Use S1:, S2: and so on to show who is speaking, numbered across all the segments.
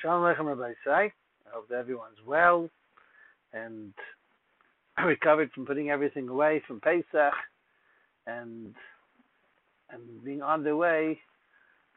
S1: Shalom Aleichem Rabbi Say. I hope that everyone's well and recovered from putting everything away from Pesach and and being on their way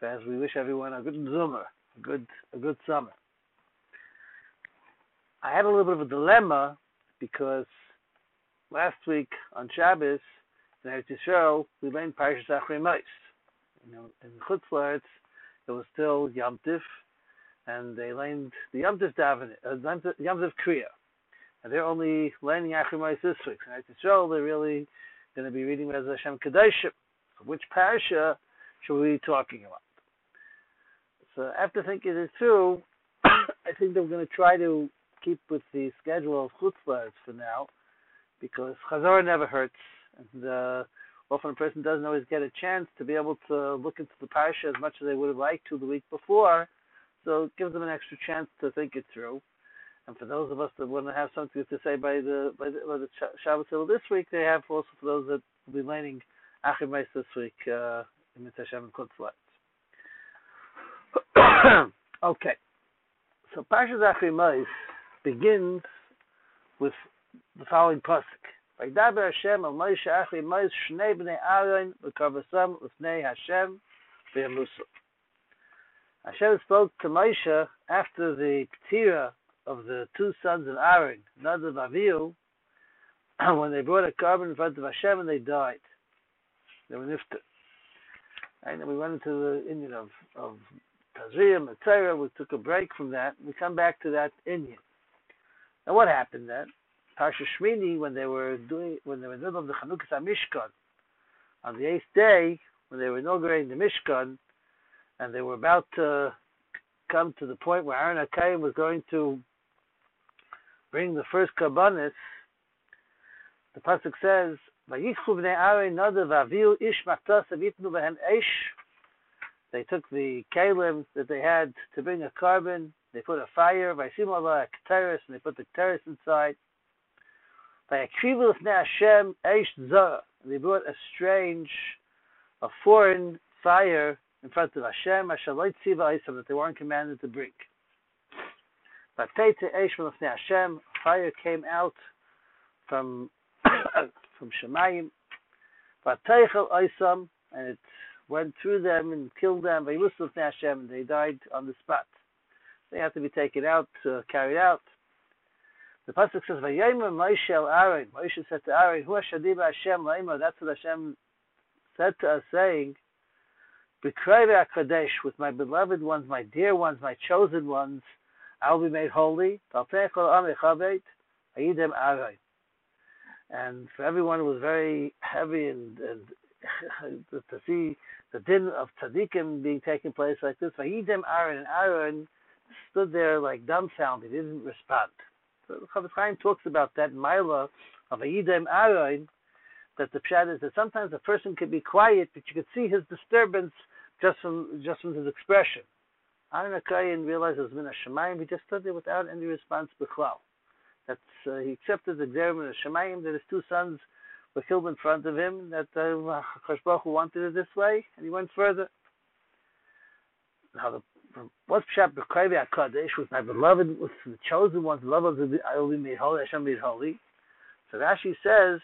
S1: as we wish everyone a good Zummer, a good a good summer. I had a little bit of a dilemma because last week on Shabbos in Eretz Yisrael we learned Parashas Achrei Mos. You know, in Chutz La'aretz it was still Yom Tif, and they learned the Yom Tif Daven, uh, Kriya, and they're only learning Achrei Mos this week. In Eretz Yisrael they're really going to be reading Rez Hashem Kedoshim. Which parasha should we be talking about? So after thinking it through, I think that we're going to try to keep with the schedule of Chutz La'aretz for now, because chazara never hurts, and uh, often a person doesn't always get a chance to be able to look into the parasha as much as they would have liked to the week before. So it gives them an extra chance to think it through. And for those of us that want to have something to say by the by the, by the Shabbos this week, they have also for those that will be learning Achrei this week uh, in Mitzvah Hashem and okay, so Parshas Achrei begins with the following pasuk. Vaydaber Hashem al Moshe Achrei Mos Shnei Bnei Aaron B'Kavasam L'Fnei Hashem V'Yamusu. Hashem spoke to Moshe after the ptira of the two sons of Aaron, Nadav Avihu, when they brought a korban in front of Hashem and they died. They were nifter. And then we went into the Indian of, of Tazriyah, Metzora, we took a break from that. We come back to that Indian. Now what happened then? Parsha Shmini, when they were doing, when they were in the middle of the Chanukas Mishkan, on the eighth day, when they were inaugurating the Mishkan, and they were about to come to the point where Aaron Akayim was going to bring the first kabbanis, the pasuk says. They took the kalim that they had to bring a korban. They put a fire. And they put the keteris inside. They brought a strange, a foreign fire in front of Hashem, Hashalay Tzibah Aisam, that they weren't commanded to bring. But Hashem, fire came out from from Shemayim, and it went through them and killed them. Hashem, and they died on the spot. They had to be taken out, uh, carried out. The pasuk says, "Vayomer Moshe Aaron." Moshe said to Aaron, "Hu Hashadim Hashem Laima." That's what Hashem said to us, saying, "B'krayve Kadesh, with my beloved ones, my dear ones, my chosen ones, I will be made holy." And for everyone, it was very heavy and, and to see the din of tzaddikim being taking place like this. Vayidim Aaron and Aaron stood there like dumbfounded. He didn't respond. So Chaim talks about that Mila of Vayidim Aaron, that the pshat is that sometimes a person could be quiet, but you could see his disturbance just from just from his expression. Aaron Akayin realized it was min Shemayim. He just stood there without any response b'chlal. That's uh, he accepted the Gzerim of Shemayim that his two sons were killed in front of him. That uh, wanted it this way, and he went further. Now, the, what's Pshat B'Krayvi HaKadosh with my beloved, with the chosen ones, the loved ones, I will be made holy, Hashem made holy. So Rashi says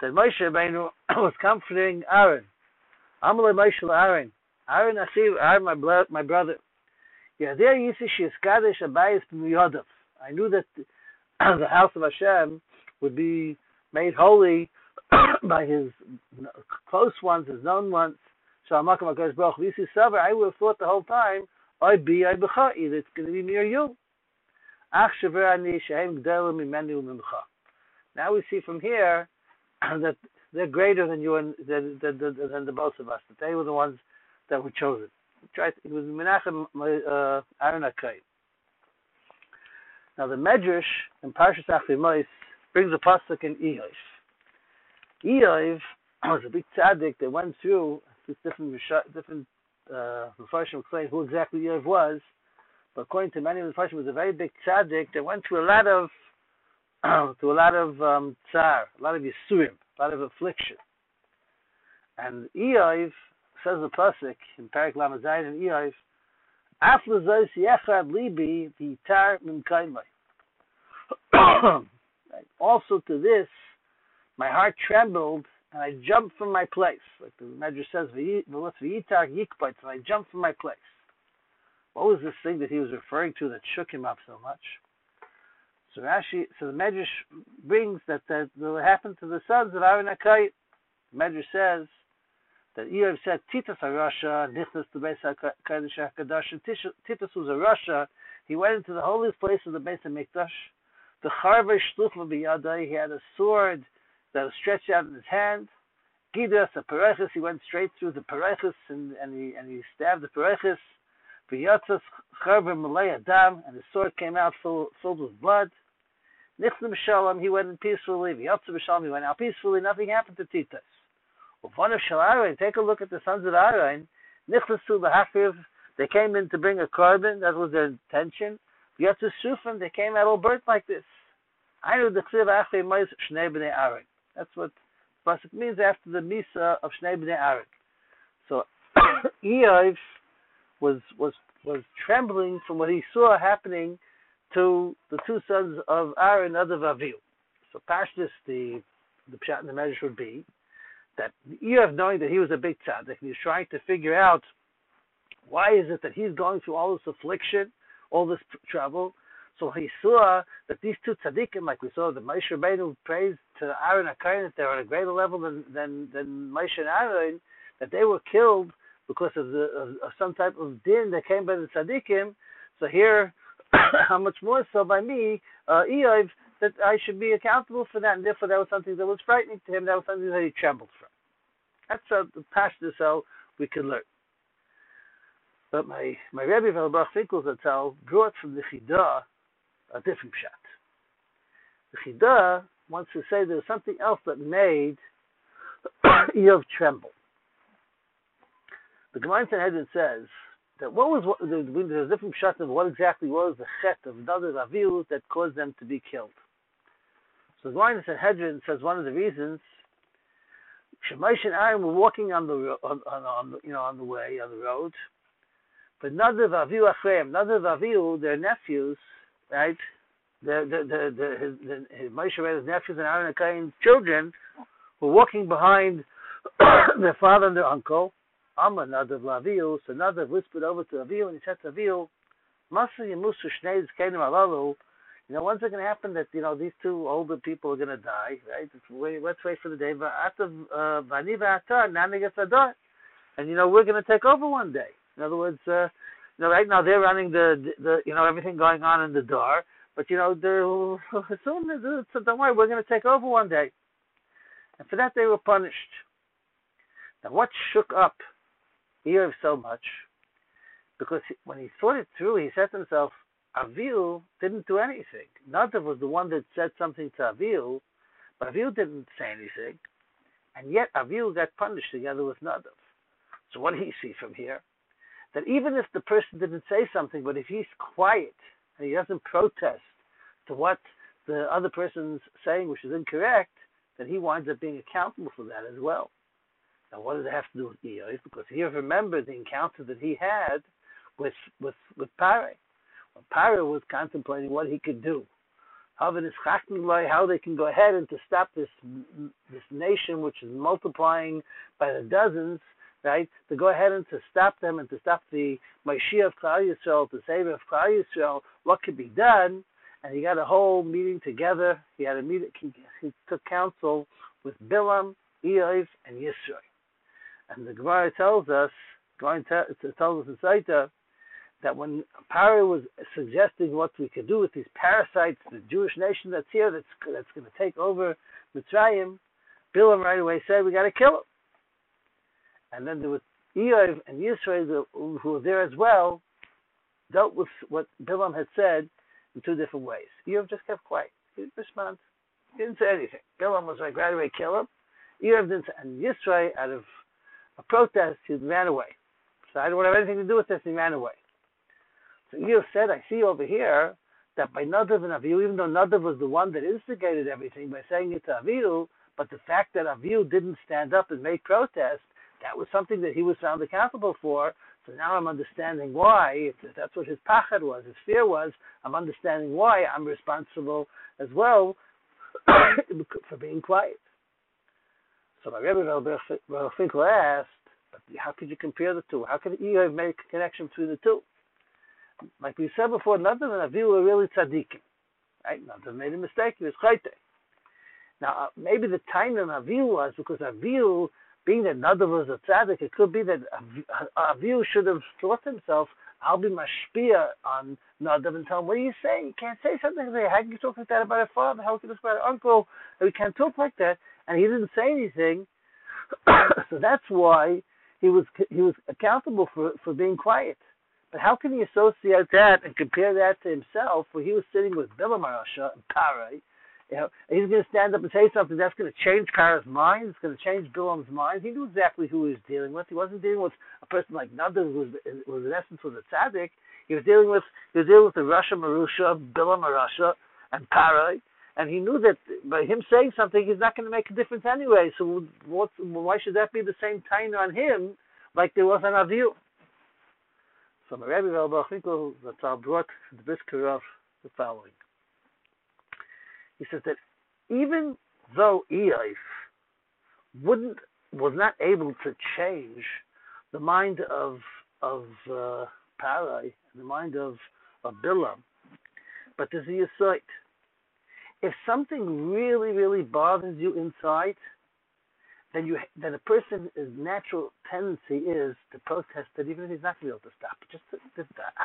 S1: that Moshe Rabbeinu was comforting Aaron. Amalei Moshe Aaron. Aaron Asiv, Aaron, my, blo- my brother. You see she is Kaddish Abayis Yodov. I knew that the house of Hashem would be made holy by his close ones, his known ones. Shalamakam HaKadosh Baruch Hu. I would have thought the whole time, I be I becha, either it's going to be you. Shehem gdelim imenu. Now we see from here that they're greater than you and than, than, than, the both of us. That they were the ones that were chosen. It was Menachem uh, Aaron Akai. Now the Medrash in Parshas Achrei Mos brings a pasuk in Iyov. Iyov was a big tzaddik that went through different different uh, who exactly Iyov was, but according to many of the Mepharshim, was a very big tzaddik that went through a lot of to a lot of um, a lot of yisurim, a lot of affliction. And Iyov says the pasuk in Parak Lamazayin and Iyov, After those yechad libi v'yitar min Also to this, my heart trembled and I jumped from my place. Like the Medrash says, v'yitar yikbait, and I jumped from my place. What was this thing that he was referring to that shook him up so much? So Rashi, so the Medrash brings that that, that happened to the sons of Aaron Akayit. The Medrash says that Iyov said Titus a Russia, Nichnas to Beis HaKadosh HaKadosh, Titus was a Russia. He went into the holiest place of the Beis HaMikdash. The Charvei Shluchva B'yadai, he had a sword that was stretched out in his hand. Gidas, a Paroches, he went straight through the Paroches and, and, he, and he stabbed the Paroches. V'yatzas Charvei Malay Adam, and his sword came out full, filled with blood. Nichnas Shalom, he went in peacefully. V'yatzas Shalom, he went out peacefully. Nothing happened to Titus. One of Shalarin, take a look at the sons of Aaron. Nichlesu Hafiv, they came in to bring a korban, that was their intention. Yatsu Sufim, they came out all burnt like this. I know the Ksiv Achrei Mos Shnei B'nei Aaron. That's what Pasuk means after the Misa of Shnei B'nei Aaron. So Iyov was was was trembling from what he saw happening to the two sons of Aaron, Nadav Avihu. So Pashtus, the the pshat in the measure would be that Iyov knowing that he was a big tzaddik, and he's trying to figure out why is it that he's going through all this affliction, all this trouble. So he saw that these two tzaddikim, like we saw, the Moshe Rabbeinu praised to Aaron Akayin that they're on a greater level than than, than Moshe and Aaron, that they were killed because of the of, of some type of din that came by the tzaddikim. So here, how much more so by me, uh, Iyov, that I should be accountable for that, and therefore that was something that was frightening to him. That was something that he trembled from. That's uh, the pashtus how we can learn. But my my Rebbe Velbach Finkelzatel brought from the Chidah a different shot. The Chidah wants to say there's something else that made Iyov tremble. The Gemara Sanhedrin says that what was what, there's a different shot of what exactly was the chet of Nadav Avihu that caused them to be killed. So the Gemara Sanhedrin says one of the reasons Shemaish and Aaron were walking on the on, on, on you know on the way on the road, but Nadav Avihu Achreim, Nadav Avihu, their nephews, right? The the the, the his, the, his Moshe nephews and Aaron and children were walking behind their father and their uncle. Amma Nadav Avihu, so Nadav whispered over to Avihu and he said to Avihu, Masa Yemusu Shnei Zkenim Alalu, you know, when's it going to happen that you know these two older people are going to die? Right? Let's wait for the day. Uh, and you know we're going to take over one day. In other words, uh, you know, right now they're running the the you know everything going on in the door, but you know they're soon. So don't worry, we're going to take over one day, and for that they were punished. Now, what shook up Iyov so much? Because when he thought it through, he said to himself, Avihu didn't do anything. Nadav was the one that said something to Avihu, but Avihu didn't say anything. And yet Avihu got punished together with Nadav. So what do you see from here? That even if the person didn't say something, but if he's quiet and he doesn't protest to what the other person's saying, which is incorrect, then he winds up being accountable for that as well. Now, what does it have to do with Iyov? Because he remembered the encounter that he had with with with Pare. Paro was contemplating what he could do. How they can go ahead and to stop this this nation which is multiplying by the dozens, right? To go ahead and to stop them and to stop the Mashiach of Klal Yisrael, the Savior of Klal Yisrael, what could be done? And he got a whole meeting together. He had a meeting. He, he took counsel with Bilam, Iyov, and Yisro. And the Gemara tells us, tells us in Sotah, that when Paro was suggesting what we could do with these parasites, the Jewish nation that's here, that's that's going to take over Mitzrayim, Bilam right away said we got to kill him. And then there was Iyov and Yisrael who were there as well, dealt with what Bilam had said in two different ways. Iyov just kept quiet. He didn't respond. He didn't say anything. Bilam was like, right away, kill him. Iyov didn't say, and Yisrael, out of a protest, he ran away. So I don't have anything to do with this, he ran away. So you said, I see over here that by Nadav and Avihu, even though Nadav was the one that instigated everything by saying it to Avihu, but the fact that Avihu didn't stand up and make protest, that was something that he was found accountable for. So now I'm understanding why, if that's what his pachad was, his fear was, I'm understanding why I'm responsible as well for being quiet. So my Rebbe Rav Finkel asked, how could you compare the two? How could you make a connection between the two? Like we said before, none of them Avihu were really tzaddikim. Right? None of them made a mistake. He was chayte. Now, uh, maybe the time in Avihu was because Avihu being that Nadav was a tzaddik, it could be that Avihu should have thought to himself, I'll be mashpia on Nadav and tell him, what do you say? You can't say something like that. How can you talk like that about a father? How can you talk about an uncle? We can't talk like that. And he didn't say anything. so that's why he was he was accountable for, for being quiet. But how can he associate that and compare that to himself where he was sitting with Bilam Arasha and Paro you know, he's going to stand up and say something that's going to change Kara's mind. It's going to change Bilam's mind. He knew exactly who he was dealing with. He wasn't dealing with a person like Nada, who was, was in essence was a tzaddik. He was dealing with he was dealing with the Russia Marusha, Bilam Marusha, and Paro. And he knew that by him saying something, he's not going to make a difference anyway. So what, why should that be the same time on him like there was on Avihu? So my Rabbi Rabbi that's brought the Brisker of the following he says that even though Iyov wouldn't was not able to change the mind of of uh, Paro, the mind of of Bilam, but there's a sight. If something really, really bothers you inside, then you then a person's natural tendency is to protest it, even if he's not going to be able to stop. Just, to, just uh,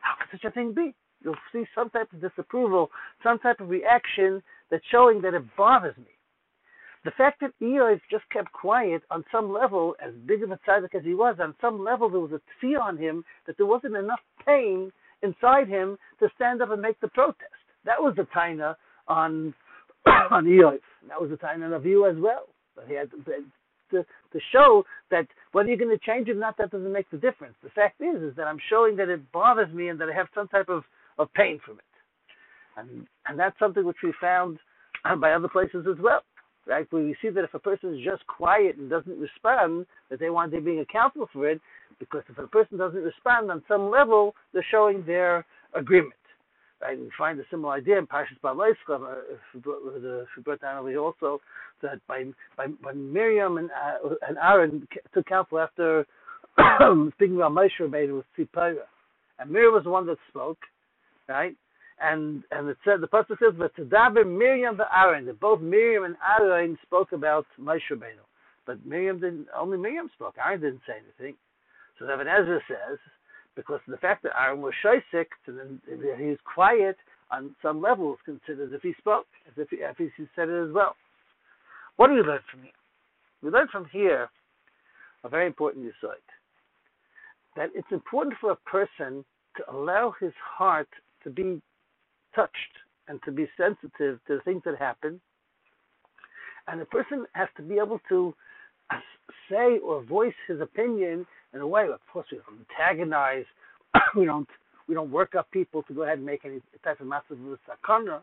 S1: how could such a thing be? you'll see some type of disapproval, some type of reaction that's showing that it bothers me. The fact that Iyov just kept quiet on some level, as big of a tzaddik as he was, on some level there was a fear on him that there wasn't enough pain inside him to stand up and make the protest. That was the taina on on Iyov. That was the taina of you as well. But he had to, to, to show that whether you're going to change it or not, that doesn't make the difference. The fact is, is that I'm showing that it bothers me and that I have some type of of pain from it. And, and that's something which we found by other places as well. Right? We see that if a person is just quiet and doesn't respond, that they want to be accountable for it, because if a person doesn't respond on some level, they're showing their agreement. And we find a similar idea in Parshas Beha'aloscha, uh, down over also, that by, by when Miriam and, uh, and Aaron took counsel after speaking about Moshe Rabbeinu with Tzipora, and Miriam was the one that spoke, right? And and it said the pasuk says that Tadaber Miriam and Aaron that both Miriam and Aaron spoke about Moshe Rabbeinu, but Miriam didn't. Only Miriam spoke. Aaron didn't say anything. So Ibn Ezra says because the fact that Aaron was shaysik, so then he was quiet on some levels, considered if he spoke, as if he, if he said it as well. What do we learn from here? We learn from here a very important insight that it's important for a person to allow his heart to be touched and to be sensitive to the things that happen. And the person has to be able to say or voice his opinion in a way. Of course, we don't antagonize. we don't we don't work up people to go ahead and make any type of massive sakana.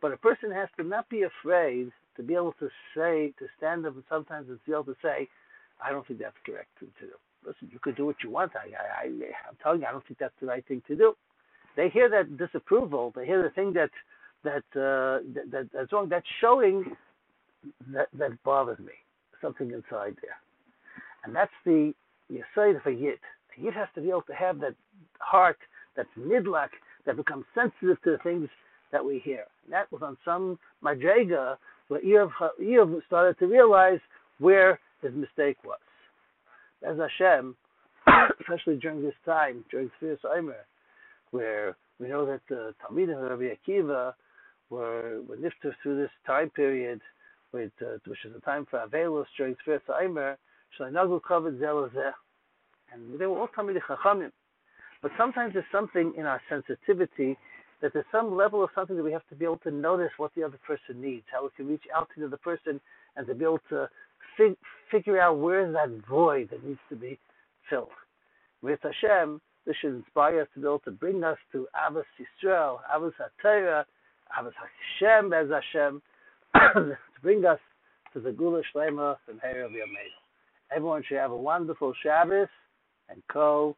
S1: But a person has to not be afraid to be able to say, to stand up and sometimes to be able to say, I don't think that's correct to do. Listen, you could do what you want. I, I, I, I'm telling you, I don't think that's the right thing to do they hear that disapproval. They hear the thing that that uh, that, that, that's wrong. That's showing that that bothers me. Something inside there, and that's the yesod of a yid. A yid has to be able to have that heart that's nidlak that becomes sensitive to the things that we hear. And that was on some madrega where Iyov started to realize where his mistake was. As Hashem, especially during this time, during the Sfiras Omer, where we know that the Talmidim of Rabbi Akiva were, were nifter through this time period, with, uh, which is a time for Avelos during Tzfir Tzaimer, Shalinagu covered Zelazeh. And they were all Talmidei Chachamim. But sometimes there's something in our sensitivity that there's some level of something that we have to be able to notice what the other person needs, how we can reach out to the other person and to be able to fig- figure out where is that void that needs to be filled. With Hashem, this should inspire us to be able to bring us to Avos Yisrael, Avos HaTorah, Avos Hashem, Bez Hashem, to bring us to the Geulah Shleimah Herav Yameinu. Everyone should have a wonderful Shabbos and Tuf.